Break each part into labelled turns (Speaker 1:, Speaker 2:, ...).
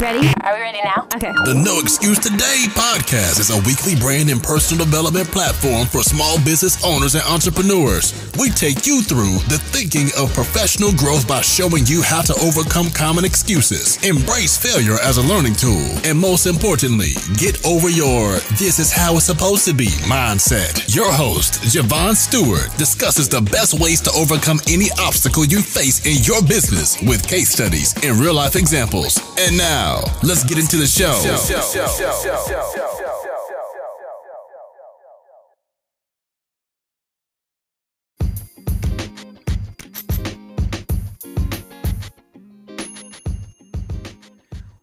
Speaker 1: Ready? Are we ready now? Okay.
Speaker 2: The No Excuse Today podcast is a weekly brand and personal development platform for small business owners and entrepreneurs. We take you through the thinking of professional growth by showing you how to overcome common excuses, embrace failure as a learning tool, and most importantly, get over your this is how it's supposed to be mindset. Your host, Javon Stewart, discusses the best ways to overcome any obstacle you face in your business with case studies and real life examples. And now, let's get into the show.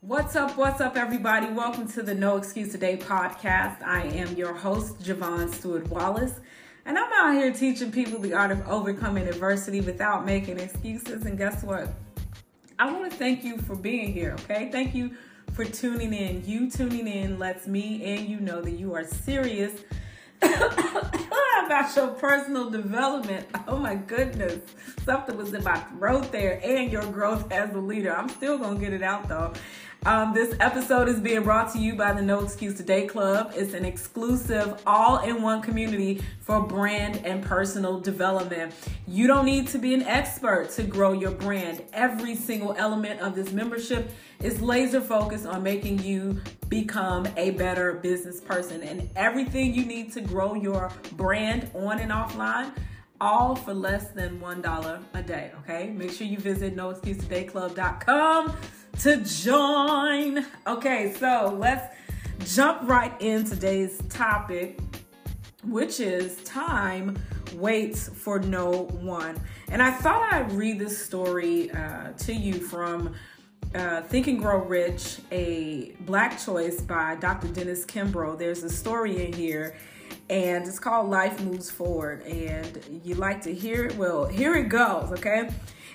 Speaker 3: What's up? What's up, everybody? Welcome to the No Excuse Today podcast. I am your host, Javon Stewart Wallace, and I'm out here teaching people the art of overcoming adversity without making excuses. And guess what? I want to thank you for being here, okay? Thank you for tuning in. You tuning in lets me and you know that you are serious about your personal development. Oh my goodness. Something was in my throat there and your growth as a leader. I'm still going to get it out though. Um, this episode is being brought to you by the No Excuse Today Club. It's an exclusive, all in one community for brand and personal development. You don't need to be an expert to grow your brand. Every single element of this membership is laser focused on making you become a better business person and everything you need to grow your brand on and offline all for less than $1 a day, okay? Make sure you visit noexcusetodayclub.com to join. Okay, so let's jump right in today's topic, which is time waits for no one. And I thought I'd read this story uh, to you from uh, Think and Grow Rich, a Black Choice by Dr. Dennis Kimbro. There's a story in here and it's called Life Moves Forward. And you like to hear it? Well, here it goes, okay?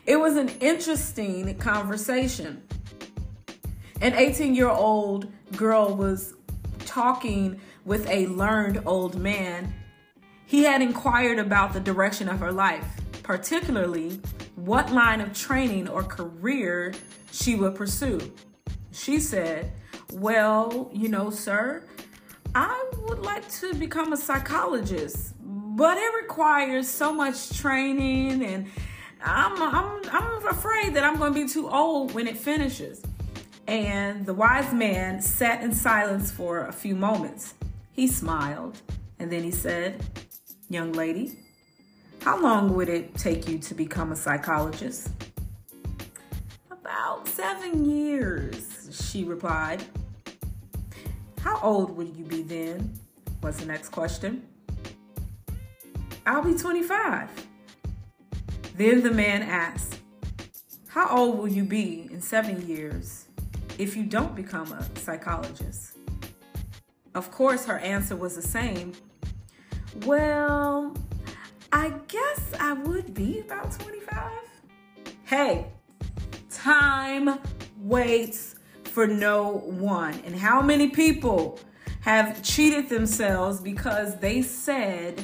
Speaker 3: It was an interesting conversation. An 18 year old girl was talking with a learned old man. He had inquired about the direction of her life, particularly what line of training or career she would pursue. She said, Well, you know, sir, I would like to become a psychologist, but it requires so much training and I'm, I'm, I'm afraid that I'm going to be too old when it finishes. And the wise man sat in silence for a few moments. He smiled and then he said, Young lady, how long would it take you to become a psychologist? About seven years, she replied. How old will you be then? Was the next question. I'll be 25. Then the man asked, How old will you be in seven years if you don't become a psychologist? Of course, her answer was the same. Well, I guess I would be about 25. Hey, time waits for no one. And how many people have cheated themselves because they said,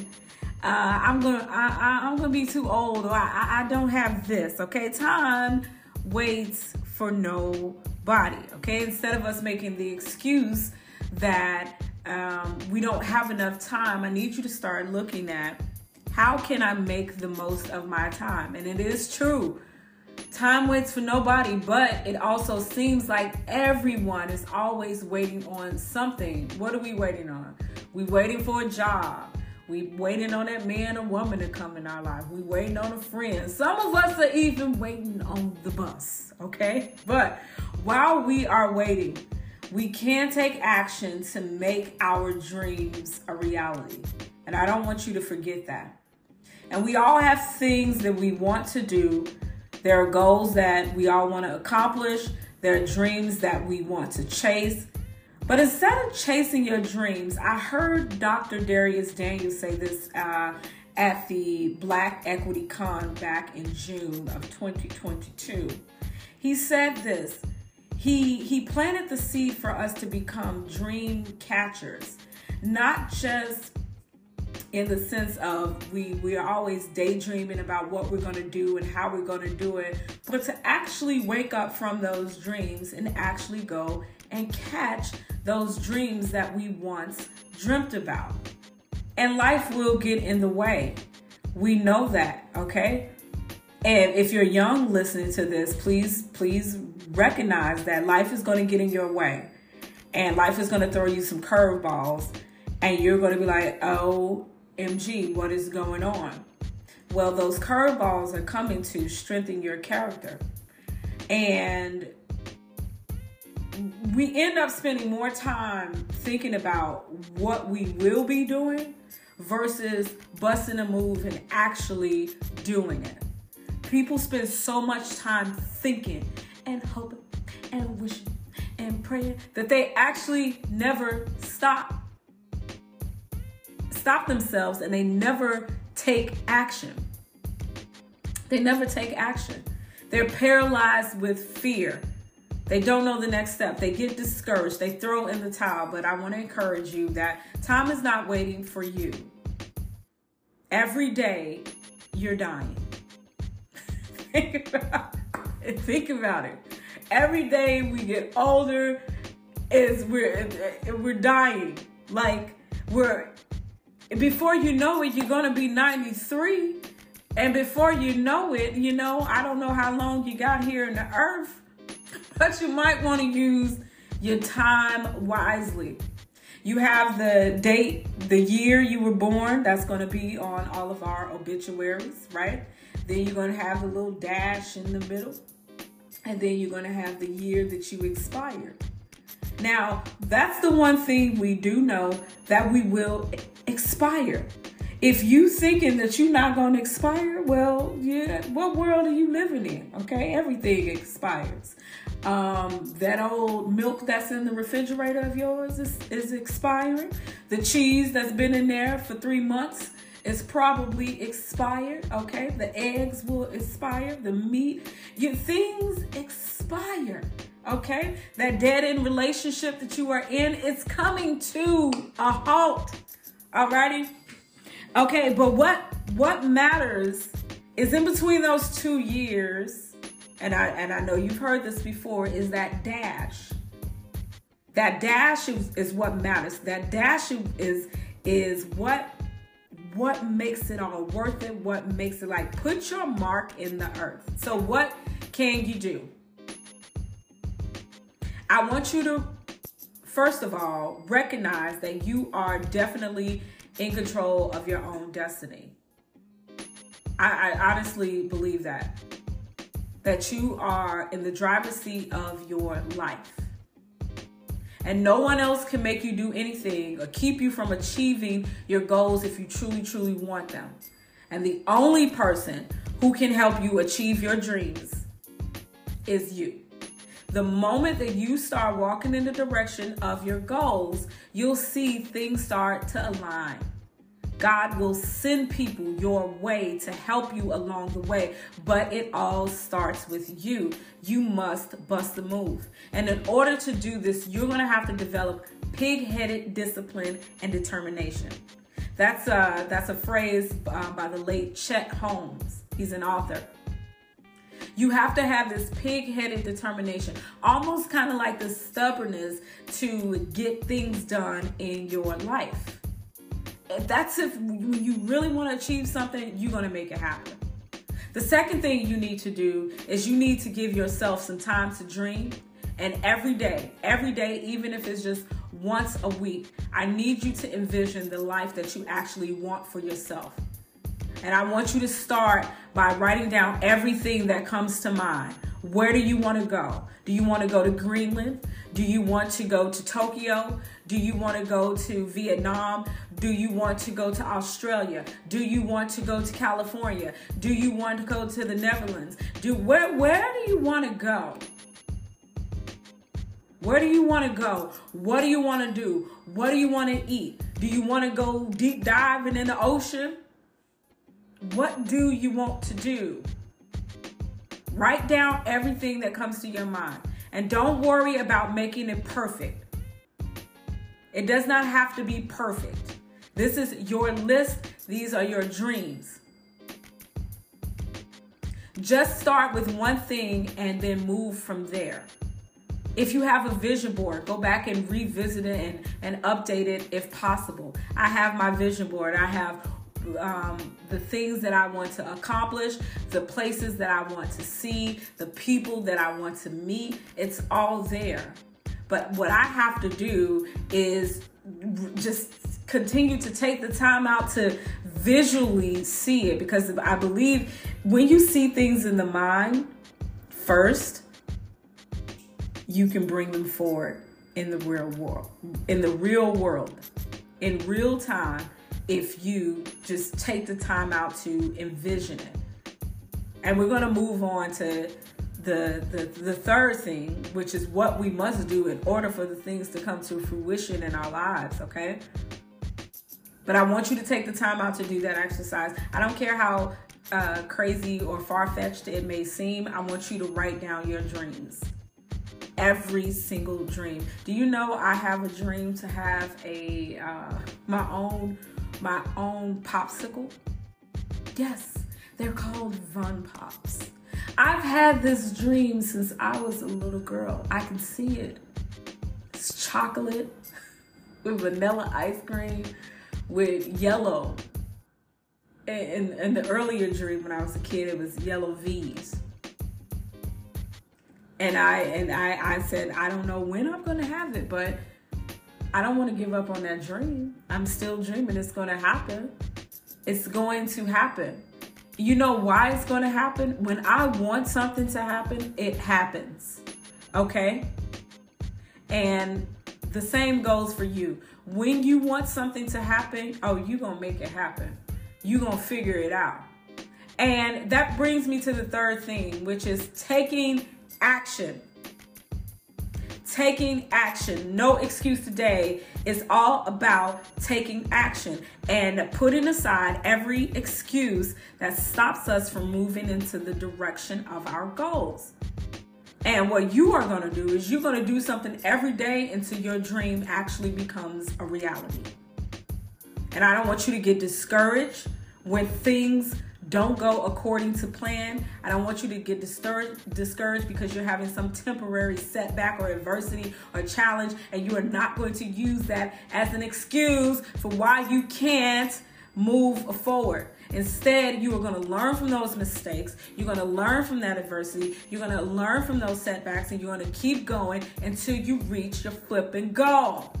Speaker 3: uh, I'm gonna, I, I, am gonna be too old, or I, I don't have this. Okay, time waits for nobody. Okay, instead of us making the excuse that um, we don't have enough time, I need you to start looking at how can I make the most of my time. And it is true Time waits for nobody, but it also seems like everyone is always waiting on something. What are we waiting on? We waiting for a job. We waiting on that man or woman to come in our life. We waiting on a friend. Some of us are even waiting on the bus, okay? But while we are waiting, we can take action to make our dreams a reality. And I don't want you to forget that. And we all have things that we want to do there are goals that we all want to accomplish. There are dreams that we want to chase. But instead of chasing your dreams, I heard Dr. Dharius Daniels say this uh, at the Black Equity Con back in June of 2022. He said this. He he planted the seed for us to become dream catchers, not just in the sense of we we are always daydreaming about what we're going to do and how we're going to do it. But to actually wake up from those dreams and actually go and catch those dreams that we once dreamt about. And life will get in the way. We know that okay? And if you're young listening to this please please recognize that life is going to get in your way. And life is going to throw you some curveballs. And you're going to be like oh MG, what is going on? Well, those curveballs are coming to strengthen your character. And we end up spending more time thinking about what we will be doing versus busting a move and actually doing it. People spend so much time thinking and hoping and wishing and praying that they actually never stop stop themselves and they never take action. They never take action. They're paralyzed with fear. They don't know the next step. They get discouraged. They throw in the towel. But I want to encourage you that time is not waiting for you. Every day, you're dying. think, about it. Every day we get older, is we're we're dying. Like we're before you know it, you're to be 93. And before you know it, you know, I don't know how long you got here in the earth, but you might want to use your time wisely. You have the date, the year you were born, that's going to be on all of our obituaries, right? Then you're going to have the little dash in the middle. And then you're going to have the year that you expired. Now, that's the one thing we do know that we will expire. If you thinking that you're not going to expire, well, yeah, what world are you living in? Okay, everything expires. Um, that old milk that's in the refrigerator of yours is, is expiring. The cheese that's been in there for three months is probably expired. Okay, the eggs will expire. The meat, you, things expire. Okay, that dead end relationship that you are in is coming to a halt. Alrighty. Okay, but what what matters is in between those two years, and I and I know you've heard this before, is that dash. That dash is, is what matters. That dash is is what what makes it all worth it, what makes it like put your mark in the earth. So what can you do? I want you to, first of all, recognize that you are definitely in control of your own destiny. I, I honestly believe that. That you are in the driver's seat of your life. And no one else can make you do anything or keep you from achieving your goals if you truly, truly want them. And the only person who can help you achieve your dreams is you. The moment that you start walking in the direction of your goals, you'll see things start to align. God will send people your way to help you along the way, but it all starts with you. You must bust the move. And in order to do this, you're going to have to develop pig-headed discipline and determination. That's a, that's a phrase uh, by the late Chet Holmes. He's an author. You have to have this pig headed determination, almost kind of like the stubbornness to get things done in your life. That's if you really want to achieve something, you're going to make it happen. The second thing you need to do is you need to give yourself some time to dream. And every day, every day, even if it's just once a week, I need you to envision the life that you actually want for yourself. And I want you to start by writing down everything that comes to mind. Where do you want to go? Do you want to go to Greenland? Do you want to go to Tokyo? Do you want to go to Vietnam? Do you want to go to Australia? Do you want to go to California? Do you want to go to the Netherlands? Do where where do you want to go? Where do you want to go? What do you want to do? What do you want to eat? Do you want to go deep diving in the ocean? What do you want to do? Write down everything that comes to your mind. And don't worry about making it perfect. It does not have to be perfect. This is your list, these are your dreams. Just start with one thing and then move from there. If you have a vision board, go back and revisit it and, and update it if possible. I have my vision board. I have um, the things that I want to accomplish, the places that I want to see, the people that I want to meet. It's all there. But what I have to do is just continue to take the time out to visually see it because I believe when you see things in the mind first, you can bring them forward in the real world. In the real world, in real time, if you just take the time out to envision it. And we're going to move on to the, the the third thing, which is what we must do in order for the things to come to fruition in our lives, okay? But I want you to take the time out to do that exercise. I don't care how uh, crazy or far fetched it may seem, I want you to write down your dreams. Every single dream. Do you know I have a dream to have a uh, my own my own popsicle? Yes, they're called Von Pops. I've had this dream since I was a little girl. I can see it. It's chocolate with vanilla ice cream with yellow. And in the earlier dream when I was a kid, it was yellow V's. And I and I, I said, I don't know when I'm gonna have it, but I don't want to give up on that dream. I'm still dreaming it's gonna happen. It's going to happen. You know why it's going to happen? When I want something to happen, it happens. Okay? And the same goes for you. When you want something to happen, oh, you're going to make it happen. You're going to figure it out. And that brings me to the third thing, which is taking action taking action. No excuse today is all about taking action and putting aside every excuse that stops us from moving into the direction of our goals. And what you are going to do is you're going to do something every day until your dream actually becomes a reality. And I don't want you to get discouraged when things don't go according to plan. I don't want you to get discouraged, discouraged because you're having some temporary setback or adversity or challenge, and you are not going to use that as an excuse for why you can't move forward. Instead, you are going to learn from those mistakes. You're going to learn from that adversity. You're going to learn from those setbacks, and you're going to keep going until you reach your flipping goal.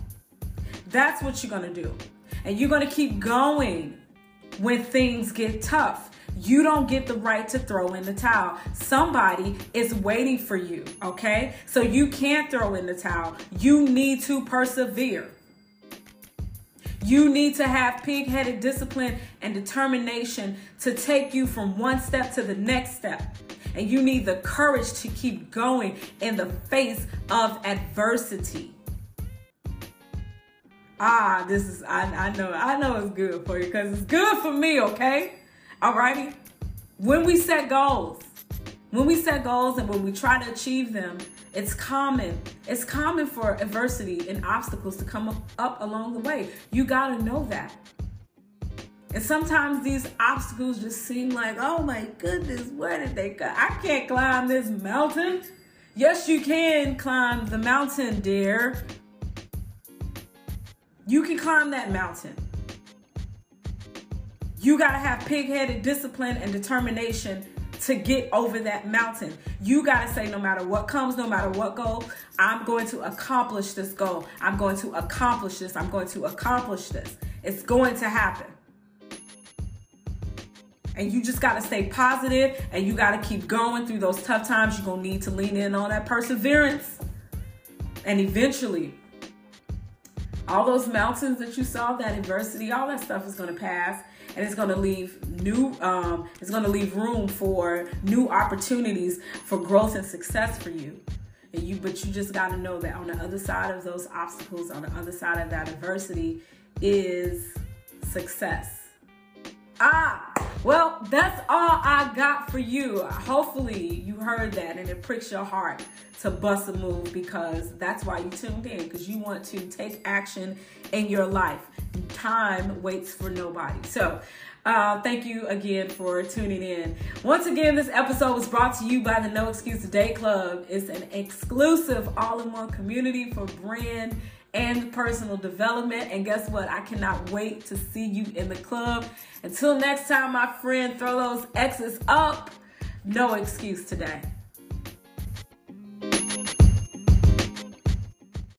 Speaker 3: That's what you're going to do. And you're going to keep going when things get tough. You don't get the right to throw in the towel. Somebody is waiting for you, okay? So you can't throw in the towel. You need to persevere. You need to have pig headed discipline and determination to take you from one step to the next step. And you need the courage to keep going in the face of adversity. Ah, this is, I, I know, I know it's good for you because it's good for me, okay? Alrighty? When we set goals, when we set goals and when we try to achieve them, it's common. It's common for adversity and obstacles to come up, along the way. You got to know that. And sometimes these obstacles just seem like, oh my goodness, where did they go? I can't climb this mountain. Yes, you can climb the mountain, dear. You can climb that mountain. You got to have pig headed discipline and determination to get over that mountain. You got to say, no matter what comes, no matter what goes, I'm going to accomplish this goal. I'm going to accomplish this. I'm going to accomplish this. It's going to happen. And you just got to stay positive and you got to keep going through those tough times. You're going to need to lean in on that perseverance. And eventually, all those mountains that you saw, that adversity, all that stuff is going to pass and it's going to leave new um, it's going to leave room for new opportunities for growth and success for you. And you but you just got to know that on the other side of those obstacles on the other side of that adversity is success. Ah well that's all i got for you hopefully you heard that and it pricks your heart to bust a move because that's why you tuned in because you want to take action in your life. Time waits for nobody. So, uh, thank you again for tuning in. Once again, this episode was brought to you by the No Excuse Today Club. It's an exclusive all in one community for brand and personal development. And guess what? I cannot wait to see you in the club. Until next time, my friend, throw those X's up. No excuse today.